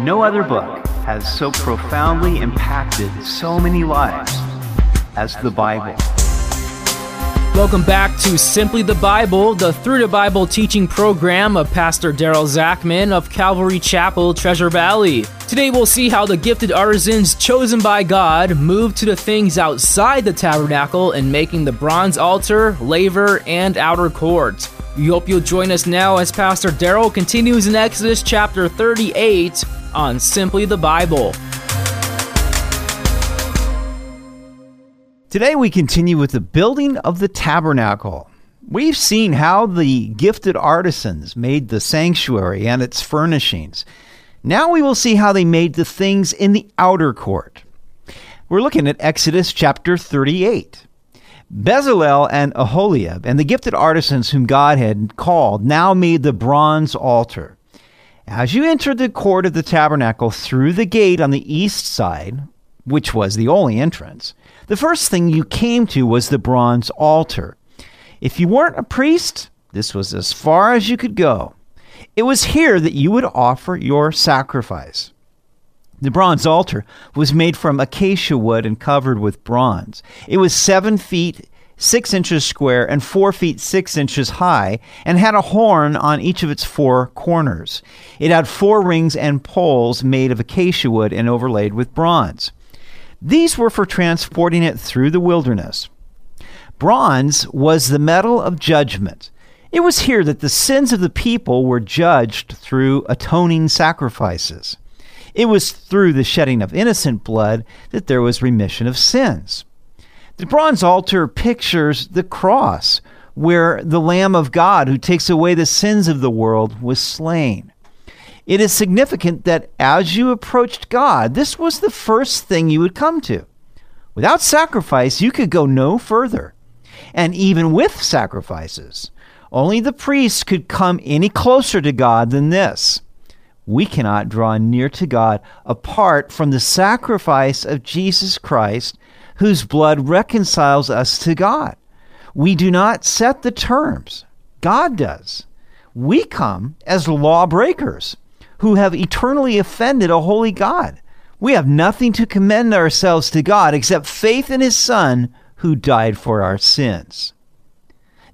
No other book has so profoundly impacted so many lives as the Bible. Welcome back to Simply the Bible, the Through the Bible teaching program of Pastor Daryl Zachman of Calvary Chapel, Treasure Valley. Today we'll see how the gifted artisans chosen by God moved to the things outside the tabernacle in making the bronze altar, laver, and outer court. We hope you'll join us now as Pastor Daryl continues in Exodus chapter 38 on Simply the Bible. Today we continue with the building of the tabernacle. We've seen how the gifted artisans made the sanctuary and its furnishings. Now we will see how they made the things in the outer court. We're looking at Exodus chapter 38. Bezalel and Aholiab and the gifted artisans whom God had called now made the bronze altar. As you entered the court of the tabernacle through the gate on the east side, which was the only entrance, the first thing you came to was the bronze altar. If you weren't a priest, this was as far as you could go. It was here that you would offer your sacrifice. The bronze altar was made from acacia wood and covered with bronze. It was seven feet six inches square and four feet six inches high, and had a horn on each of its four corners. It had four rings and poles made of acacia wood and overlaid with bronze. These were for transporting it through the wilderness. Bronze was the metal of judgment. It was here that the sins of the people were judged through atoning sacrifices. It was through the shedding of innocent blood that there was remission of sins. The bronze altar pictures the cross, where the Lamb of God who takes away the sins of the world was slain. It is significant that as you approached God, this was the first thing you would come to. Without sacrifice, you could go no further. And even with sacrifices, only the priests could come any closer to God than this. We cannot draw near to God apart from the sacrifice of Jesus Christ, whose blood reconciles us to God. We do not set the terms, God does. We come as lawbreakers who have eternally offended a holy God. We have nothing to commend ourselves to God except faith in His Son who died for our sins.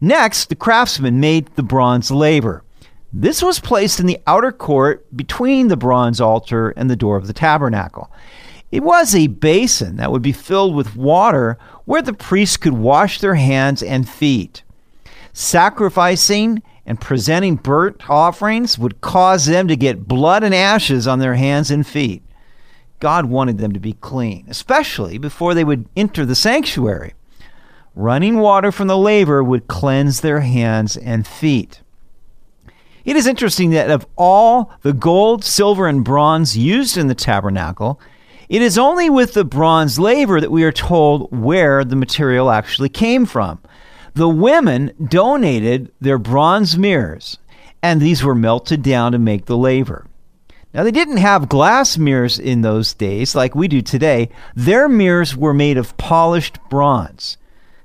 Next, the craftsman made the bronze laver. This was placed in the outer court between the bronze altar and the door of the tabernacle. It was a basin that would be filled with water where the priests could wash their hands and feet. Sacrificing and presenting burnt offerings would cause them to get blood and ashes on their hands and feet. God wanted them to be clean, especially before they would enter the sanctuary. Running water from the laver would cleanse their hands and feet. It is interesting that of all the gold, silver, and bronze used in the tabernacle, it is only with the bronze laver that we are told where the material actually came from. The women donated their bronze mirrors, and these were melted down to make the laver. Now, they didn't have glass mirrors in those days like we do today. Their mirrors were made of polished bronze.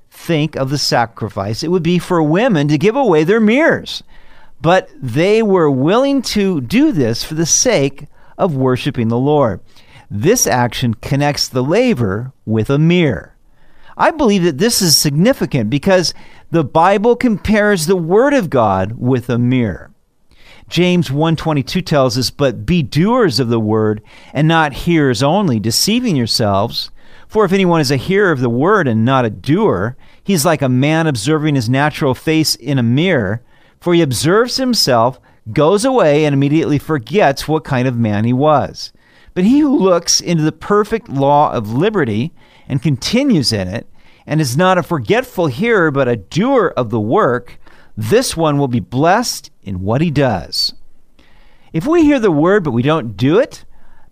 Think of the sacrifice it would be for women to give away their mirrors. But they were willing to do this for the sake of worshiping the Lord. This action connects the laver with a mirror. I believe that this is significant because the Bible compares the word of God with a mirror. James 1:22 tells us, "But be doers of the word and not hearers only, deceiving yourselves. For if anyone is a hearer of the word and not a doer, he is like a man observing his natural face in a mirror, for he observes himself, goes away and immediately forgets what kind of man he was. But he who looks into the perfect law of liberty and continues in it, and is not a forgetful hearer, but a doer of the work, this one will be blessed in what he does. If we hear the word but we don't do it,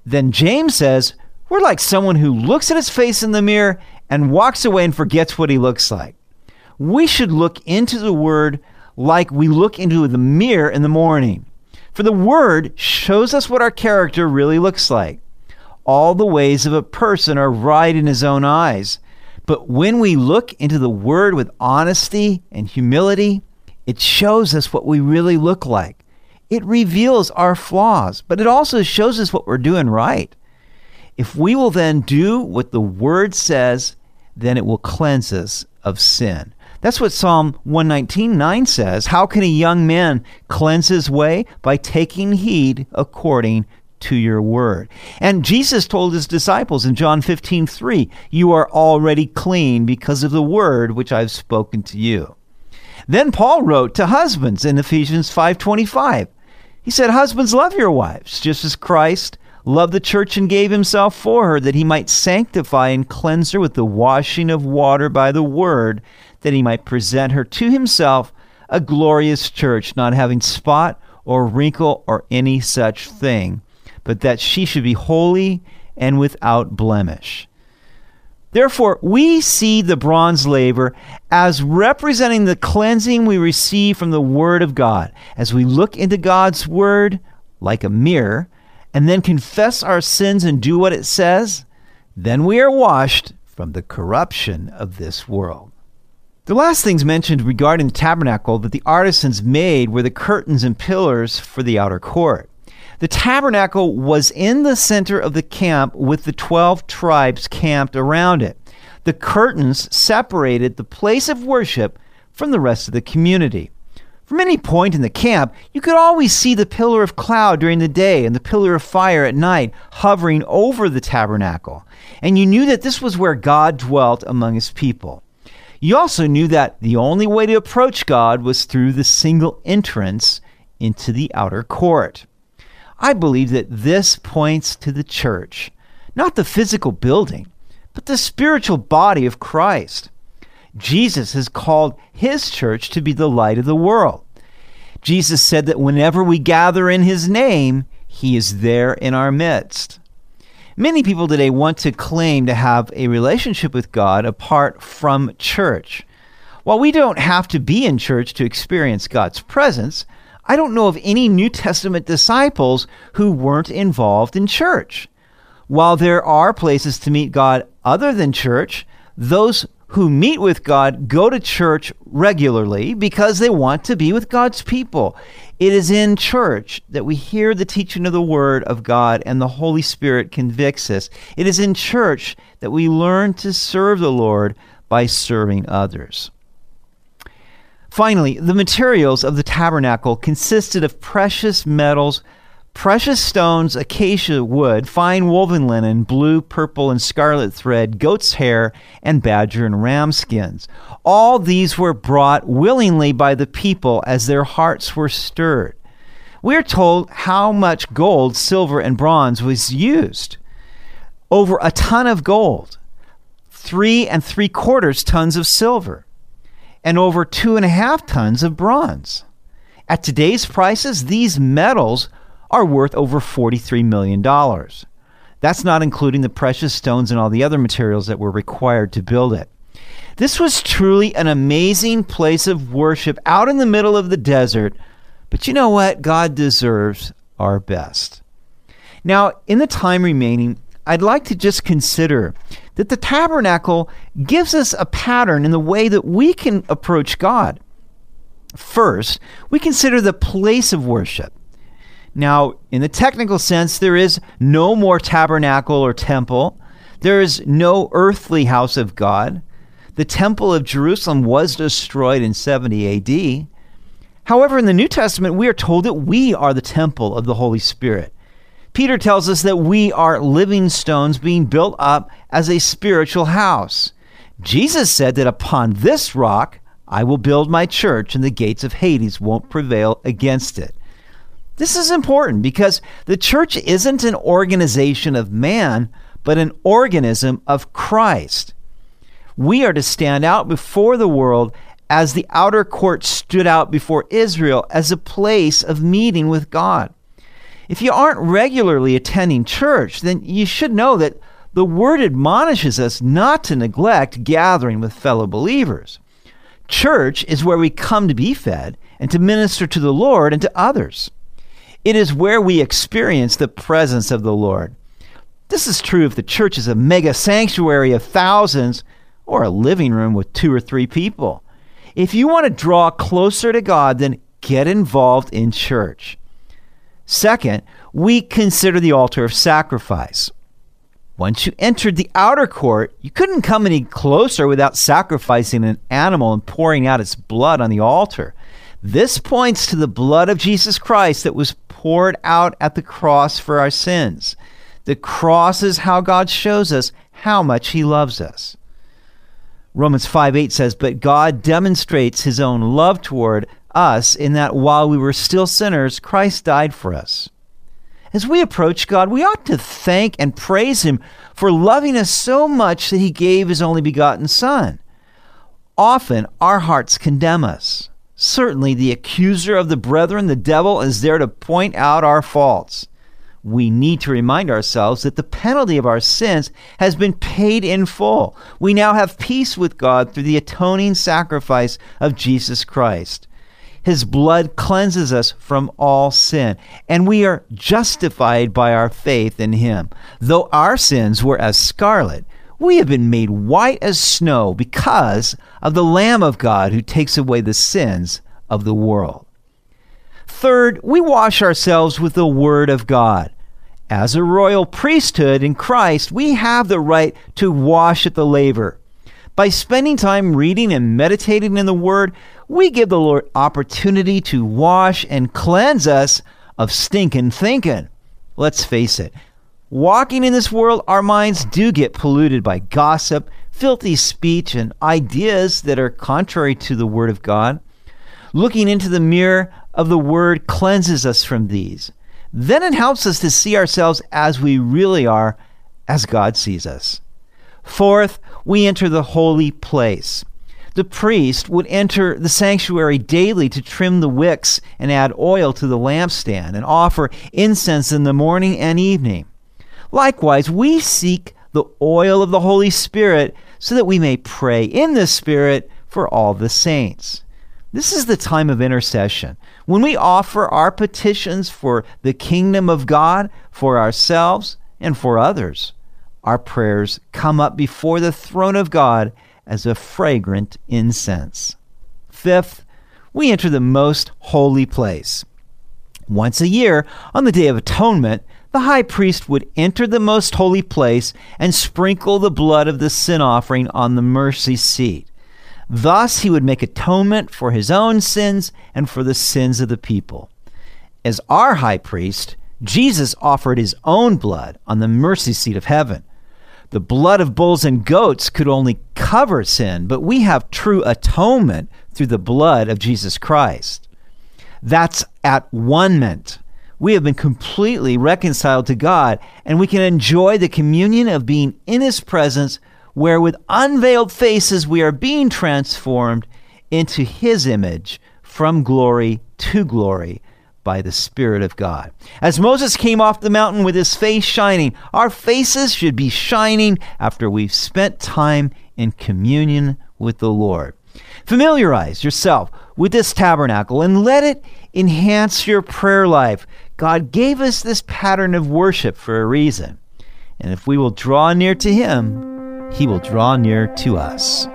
then James says we're like someone who looks at his face in the mirror and walks away and forgets what he looks like. We should look into the word like we look into the mirror in the morning. For the word shows us what our character really looks like. All the ways of a person are right in his own eyes. But when we look into the Word with honesty and humility, it shows us what we really look like. It reveals our flaws, but it also shows us what we're doing right. If we will then do what the Word says, then it will cleanse us of sin. That's what Psalm 119:9 says. How can a young man cleanse his way? By taking heed according to your word. And Jesus told his disciples in John 15:3, "You are already clean because of the word which I've spoken to you." Then Paul wrote to husbands in Ephesians 5:25. He said, "Husbands, love your wives, just as Christ loved the church and gave himself for her that he might sanctify and cleanse her with the washing of water by the word, that he might present her to himself a glorious church, not having spot or wrinkle or any such thing, but that she should be holy and without blemish. Therefore, we see the bronze laver as representing the cleansing we receive from the Word of God. As we look into God's Word like a mirror, and then confess our sins and do what it says, then we are washed from the corruption of this world. The last things mentioned regarding the tabernacle that the artisans made were the curtains and pillars for the outer court. The tabernacle was in the center of the camp with the 12 tribes camped around it. The curtains separated the place of worship from the rest of the community. From any point in the camp, you could always see the pillar of cloud during the day and the pillar of fire at night hovering over the tabernacle. And you knew that this was where God dwelt among his people. You also knew that the only way to approach God was through the single entrance into the outer court. I believe that this points to the church, not the physical building, but the spiritual body of Christ. Jesus has called his church to be the light of the world. Jesus said that whenever we gather in his name, he is there in our midst. Many people today want to claim to have a relationship with God apart from church. While we don't have to be in church to experience God's presence, I don't know of any New Testament disciples who weren't involved in church. While there are places to meet God other than church, those who meet with God go to church regularly because they want to be with God's people. It is in church that we hear the teaching of the Word of God and the Holy Spirit convicts us. It is in church that we learn to serve the Lord by serving others. Finally, the materials of the tabernacle consisted of precious metals Precious stones, acacia wood, fine woven linen, blue, purple, and scarlet thread, goat's hair, and badger and ram skins. All these were brought willingly by the people as their hearts were stirred. We are told how much gold, silver, and bronze was used. Over a ton of gold, three and three quarters tons of silver, and over two and a half tons of bronze. At today's prices, these metals are worth over $43 million. That's not including the precious stones and all the other materials that were required to build it. This was truly an amazing place of worship out in the middle of the desert. But you know what? God deserves our best. Now, in the time remaining, I'd like to just consider that the tabernacle gives us a pattern in the way that we can approach God. First, we consider the place of worship. Now, in the technical sense, there is no more tabernacle or temple. There is no earthly house of God. The temple of Jerusalem was destroyed in 70 AD. However, in the New Testament, we are told that we are the temple of the Holy Spirit. Peter tells us that we are living stones being built up as a spiritual house. Jesus said that upon this rock I will build my church, and the gates of Hades won't prevail against it. This is important because the church isn't an organization of man, but an organism of Christ. We are to stand out before the world as the outer court stood out before Israel as a place of meeting with God. If you aren't regularly attending church, then you should know that the word admonishes us not to neglect gathering with fellow believers. Church is where we come to be fed and to minister to the Lord and to others. It is where we experience the presence of the Lord. This is true if the church is a mega sanctuary of thousands or a living room with two or three people. If you want to draw closer to God, then get involved in church. Second, we consider the altar of sacrifice. Once you entered the outer court, you couldn't come any closer without sacrificing an animal and pouring out its blood on the altar. This points to the blood of Jesus Christ that was poured out at the cross for our sins. The cross is how God shows us how much He loves us. Romans 5 8 says, But God demonstrates His own love toward us in that while we were still sinners, Christ died for us. As we approach God, we ought to thank and praise Him for loving us so much that He gave His only begotten Son. Often our hearts condemn us. Certainly, the accuser of the brethren, the devil, is there to point out our faults. We need to remind ourselves that the penalty of our sins has been paid in full. We now have peace with God through the atoning sacrifice of Jesus Christ. His blood cleanses us from all sin, and we are justified by our faith in Him. Though our sins were as scarlet, we have been made white as snow because of the Lamb of God who takes away the sins of the world. Third, we wash ourselves with the Word of God. As a royal priesthood in Christ, we have the right to wash at the laver. By spending time reading and meditating in the Word, we give the Lord opportunity to wash and cleanse us of stinking thinking. Let's face it, walking in this world, our minds do get polluted by gossip, filthy speech, and ideas that are contrary to the Word of God. Looking into the mirror of the Word cleanses us from these. Then it helps us to see ourselves as we really are, as God sees us. Fourth, we enter the holy place the priest would enter the sanctuary daily to trim the wicks and add oil to the lampstand and offer incense in the morning and evening. Likewise, we seek the oil of the Holy Spirit so that we may pray in the Spirit for all the saints. This is the time of intercession when we offer our petitions for the kingdom of God, for ourselves, and for others. Our prayers come up before the throne of God as a fragrant incense. Fifth, we enter the most holy place. Once a year, on the Day of Atonement, the high priest would enter the most holy place and sprinkle the blood of the sin offering on the mercy seat. Thus, he would make atonement for his own sins and for the sins of the people. As our high priest, Jesus offered his own blood on the mercy seat of heaven. The blood of bulls and goats could only cover sin, but we have true atonement through the blood of Jesus Christ. That's at one ment. We have been completely reconciled to God, and we can enjoy the communion of being in His presence, where with unveiled faces we are being transformed into His image from glory to glory by the Spirit of God. As Moses came off the mountain with his face shining, our faces should be shining after we've spent time in communion with the Lord. Familiarize yourself with this tabernacle and let it enhance your prayer life. God gave us this pattern of worship for a reason. And if we will draw near to Him, He will draw near to us.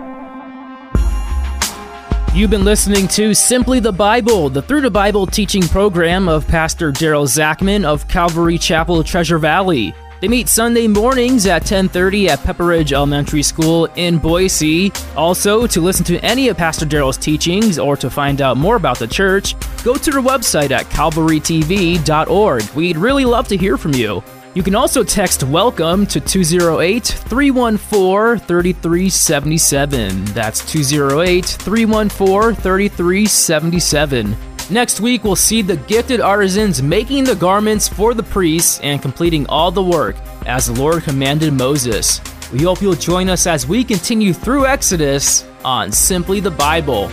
You've been listening to Simply the Bible, the Through the Bible teaching program of Pastor Daryl Zachman of Calvary Chapel, Treasure Valley. They meet Sunday mornings at 10:30 at Pepperidge Elementary School in Boise. Also, to listen to any of Pastor Daryl's teachings or to find out more about the church, go to their website at calvarytv.org. We'd really love to hear from you. You can also text WELCOME to 208 314 3377. That's 208 314 3377. Next week, we'll see the gifted artisans making the garments for the priests and completing all the work as the Lord commanded Moses. We hope you'll join us as we continue through Exodus on Simply the Bible.